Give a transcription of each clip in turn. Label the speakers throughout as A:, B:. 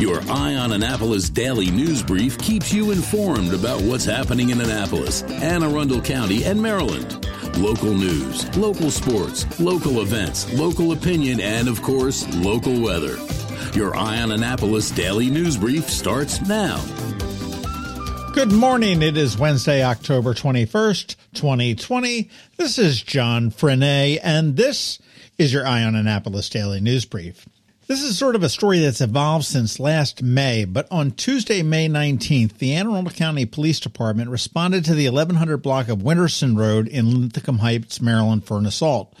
A: Your Eye on Annapolis daily news brief keeps you informed about what's happening in Annapolis, Anne Arundel County, and Maryland. Local news, local sports, local events, local opinion, and of course, local weather. Your Eye on Annapolis daily news brief starts now.
B: Good morning. It is Wednesday, October 21st, 2020. This is John Frenaye, and this is your Eye on Annapolis daily news brief. This is sort of a story that's evolved since last May, but on Tuesday, May 19th, the Anne Arundel County Police Department responded to the 1100 block of Winterson Road in Linthicum Heights, Maryland for an assault.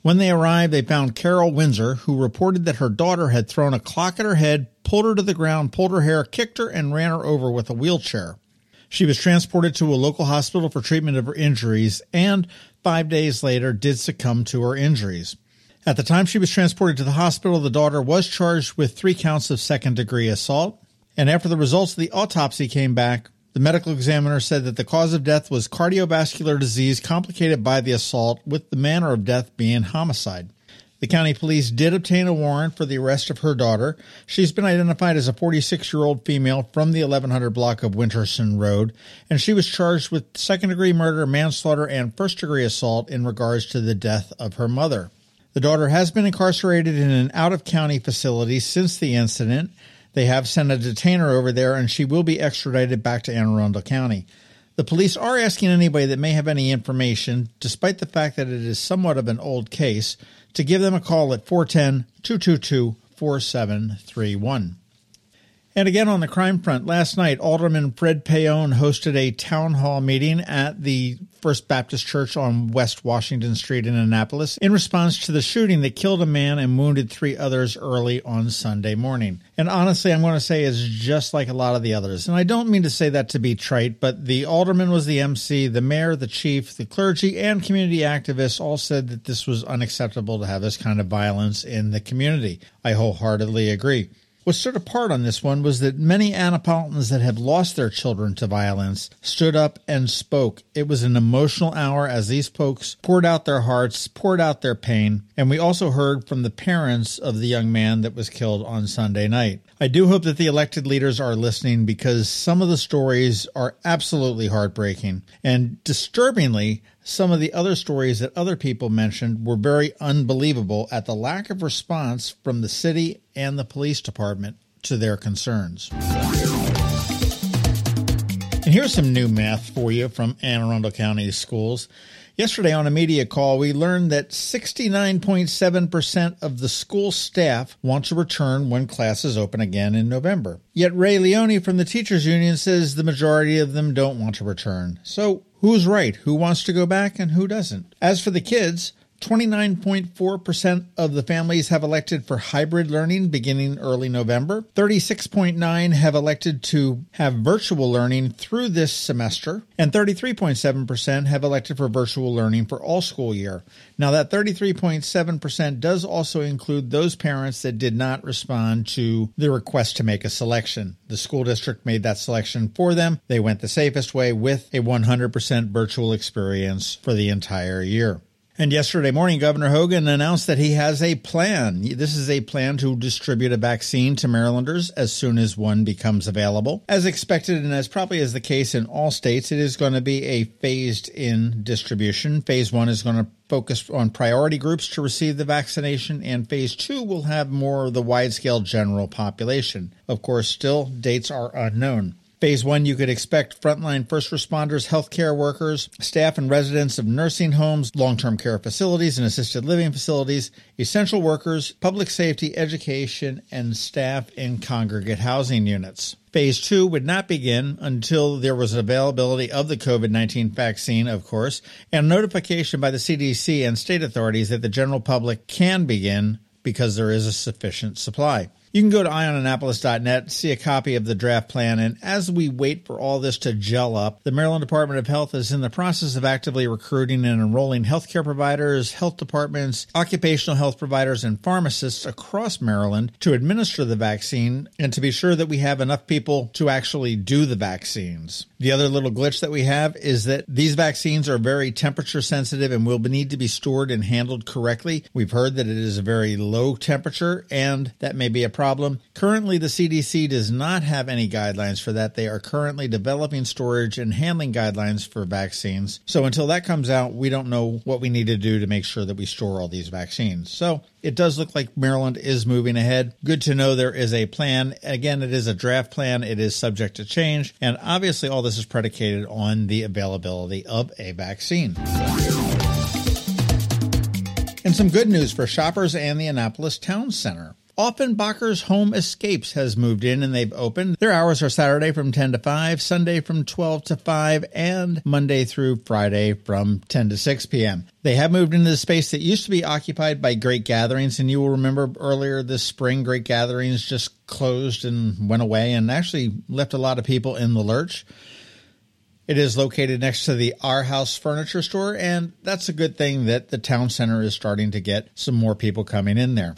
B: When they arrived, they found Carol Windsor, who reported that her daughter had thrown a clock at her head, pulled her to the ground, pulled her hair, kicked her, and ran her over with a wheelchair. She was transported to a local hospital for treatment of her injuries and five days later did succumb to her injuries. At the time she was transported to the hospital, the daughter was charged with three counts of second degree assault. And after the results of the autopsy came back, the medical examiner said that the cause of death was cardiovascular disease complicated by the assault, with the manner of death being homicide. The county police did obtain a warrant for the arrest of her daughter. She's been identified as a 46 year old female from the 1100 block of Winterson Road, and she was charged with second degree murder, manslaughter, and first degree assault in regards to the death of her mother. The daughter has been incarcerated in an out of county facility since the incident. They have sent a detainer over there and she will be extradited back to Anne Arundel County. The police are asking anybody that may have any information, despite the fact that it is somewhat of an old case, to give them a call at 410 222 4731. And again on the crime front, last night, Alderman Fred Paone hosted a town hall meeting at the First Baptist Church on West Washington Street in Annapolis in response to the shooting that killed a man and wounded three others early on Sunday morning. And honestly, I'm going to say it's just like a lot of the others. And I don't mean to say that to be trite, but the alderman was the MC, the mayor, the chief, the clergy, and community activists all said that this was unacceptable to have this kind of violence in the community. I wholeheartedly agree. What stood apart on this one was that many Annapolitans that have lost their children to violence stood up and spoke. It was an emotional hour as these folks poured out their hearts, poured out their pain, and we also heard from the parents of the young man that was killed on Sunday night. I do hope that the elected leaders are listening because some of the stories are absolutely heartbreaking. And disturbingly, some of the other stories that other people mentioned were very unbelievable at the lack of response from the city and the police department to their concerns. And here's some new math for you from Anne Arundel County schools. Yesterday on a media call, we learned that 69.7% of the school staff want to return when classes open again in November. Yet Ray Leone from the Teachers Union says the majority of them don't want to return. So who's right? Who wants to go back and who doesn't? As for the kids, 29.4% of the families have elected for hybrid learning beginning early November. 36.9 have elected to have virtual learning through this semester, and 33.7% have elected for virtual learning for all school year. Now that 33.7% does also include those parents that did not respond to the request to make a selection. The school district made that selection for them. They went the safest way with a 100% virtual experience for the entire year. And yesterday morning, Governor Hogan announced that he has a plan. This is a plan to distribute a vaccine to Marylanders as soon as one becomes available. As expected, and as probably is the case in all states, it is going to be a phased in distribution. Phase one is going to focus on priority groups to receive the vaccination, and phase two will have more of the wide scale general population. Of course, still, dates are unknown. Phase one, you could expect frontline first responders, healthcare workers, staff and residents of nursing homes, long term care facilities, and assisted living facilities, essential workers, public safety, education, and staff in congregate housing units. Phase two would not begin until there was availability of the COVID 19 vaccine, of course, and notification by the CDC and state authorities that the general public can begin because there is a sufficient supply. You can go to eyeonannapolis.net, see a copy of the draft plan, and as we wait for all this to gel up, the Maryland Department of Health is in the process of actively recruiting and enrolling healthcare providers, health departments, occupational health providers, and pharmacists across Maryland to administer the vaccine and to be sure that we have enough people to actually do the vaccines. The other little glitch that we have is that these vaccines are very temperature sensitive and will need to be stored and handled correctly. We've heard that it is a very low temperature and that may be a problem problem. Currently, the CDC does not have any guidelines for that. They are currently developing storage and handling guidelines for vaccines. So until that comes out, we don't know what we need to do to make sure that we store all these vaccines. So it does look like Maryland is moving ahead. Good to know there is a plan. Again, it is a draft plan. It is subject to change. And obviously, all this is predicated on the availability of a vaccine. And some good news for shoppers and the Annapolis Town Center. Offenbacher's Home Escapes has moved in and they've opened. Their hours are Saturday from 10 to 5, Sunday from 12 to 5, and Monday through Friday from 10 to 6 p.m. They have moved into the space that used to be occupied by Great Gatherings, and you will remember earlier this spring, Great Gatherings just closed and went away and actually left a lot of people in the lurch. It is located next to the Our House Furniture Store, and that's a good thing that the town center is starting to get some more people coming in there.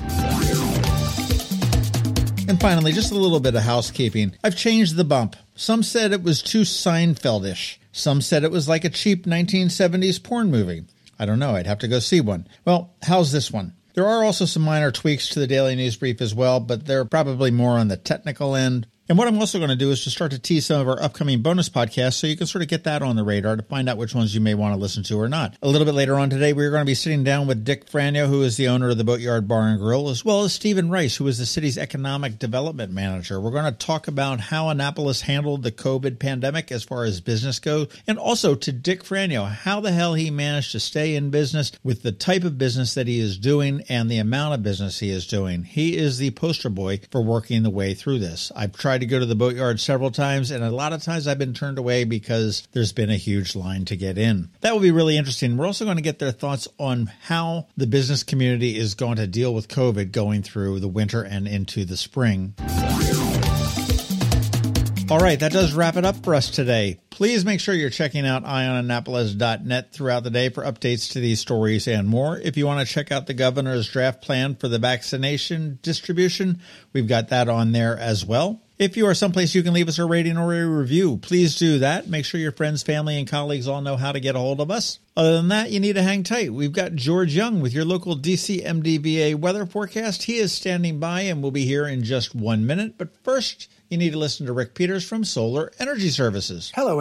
B: And finally, just a little bit of housekeeping. I've changed the bump. Some said it was too Seinfeldish. Some said it was like a cheap 1970s porn movie. I don't know. I'd have to go see one. Well, how's this one? There are also some minor tweaks to the daily news brief as well, but they're probably more on the technical end. And what I'm also going to do is to start to tease some of our upcoming bonus podcasts so you can sort of get that on the radar to find out which ones you may want to listen to or not. A little bit later on today, we're going to be sitting down with Dick Franyo, who is the owner of the Boatyard Bar and Grill, as well as Stephen Rice, who is the city's economic development manager. We're going to talk about how Annapolis handled the COVID pandemic as far as business goes, and also to Dick Franyo, how the hell he managed to stay in business with the type of business that he is doing and the amount of business he is doing. He is the poster boy for working the way through this. I've tried to go to the Boatyard several times, and a lot of times I've been turned away because there's been a huge line to get in. That will be really interesting. We're also going to get their thoughts on how the business community is going to deal with COVID going through the winter and into the spring. All right, that does wrap it up for us today. Please make sure you're checking out eyeonannapolis.net throughout the day for updates to these stories and more. If you want to check out the governor's draft plan for the vaccination distribution, we've got that on there as well. If you are someplace you can leave us a rating or a review, please do that. Make sure your friends, family, and colleagues all know how to get a hold of us. Other than that, you need to hang tight. We've got George Young with your local DC MDVA weather forecast. He is standing by and will be here in just one minute. But first, you need to listen to Rick Peters from Solar Energy Services.
C: Hello,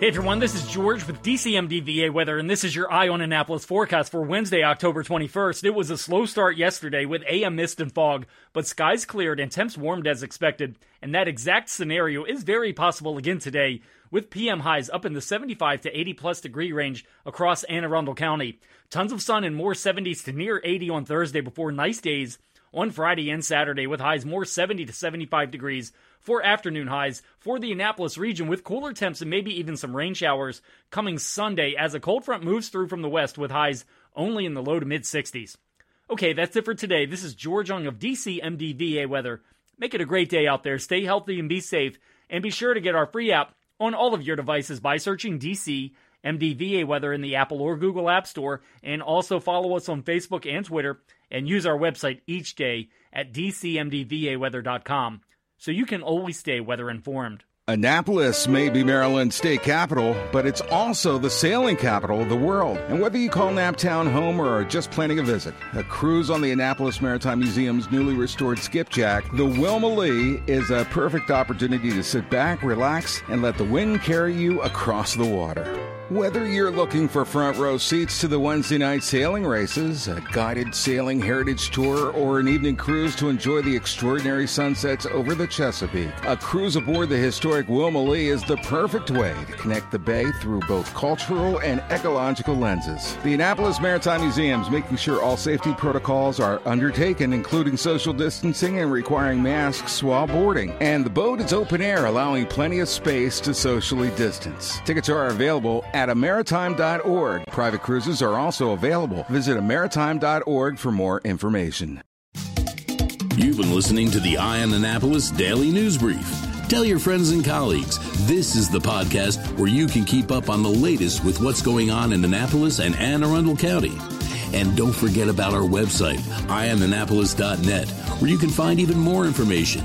D: Hey everyone, this is George with DCMDVA Weather, and this is your Eye on Annapolis forecast for Wednesday, October 21st. It was a slow start yesterday with AM mist and fog, but skies cleared and temps warmed as expected, and that exact scenario is very possible again today, with PM highs up in the 75 to 80 plus degree range across Anne Arundel County. Tons of sun and more 70s to near 80 on Thursday before nice days on Friday and Saturday, with highs more 70 to 75 degrees for afternoon highs for the Annapolis region, with cooler temps and maybe even some rain showers coming Sunday as a cold front moves through from the west with highs only in the low to mid 60s. Okay, that's it for today. This is George Young of DC MDVA Weather. Make it a great day out there. Stay healthy and be safe. And be sure to get our free app on all of your devices by searching DC MDVA Weather in the Apple or Google App Store. And also follow us on Facebook and Twitter and use our website each day at dcmdvaweather.com. so you can always stay weather informed.
E: Annapolis may be Maryland's state capital, but it's also the sailing capital of the world. And whether you call Naptown home or are just planning a visit, a cruise on the Annapolis Maritime Museum's newly restored skipjack, the Wilma Lee, is a perfect opportunity to sit back, relax, and let the wind carry you across the water. Whether you're looking for front row seats to the Wednesday night sailing races, a guided sailing heritage tour, or an evening cruise to enjoy the extraordinary sunsets over the Chesapeake, a cruise aboard the historic Wilma Lee is the perfect way to connect the bay through both cultural and ecological lenses. The Annapolis Maritime Museum is making sure all safety protocols are undertaken, including social distancing and requiring masks while boarding. And the boat is open air, allowing plenty of space to socially distance. Tickets are available at amaritime.org. Private cruises are also available. Visit amaritime.org for more information.
A: You've been listening to the Eye on Annapolis Daily News Brief. Tell your friends and colleagues this is the podcast where you can keep up on the latest with what's going on in Annapolis and Anne Arundel County. And don't forget about our website, eyeonannapolis.net, where you can find even more information.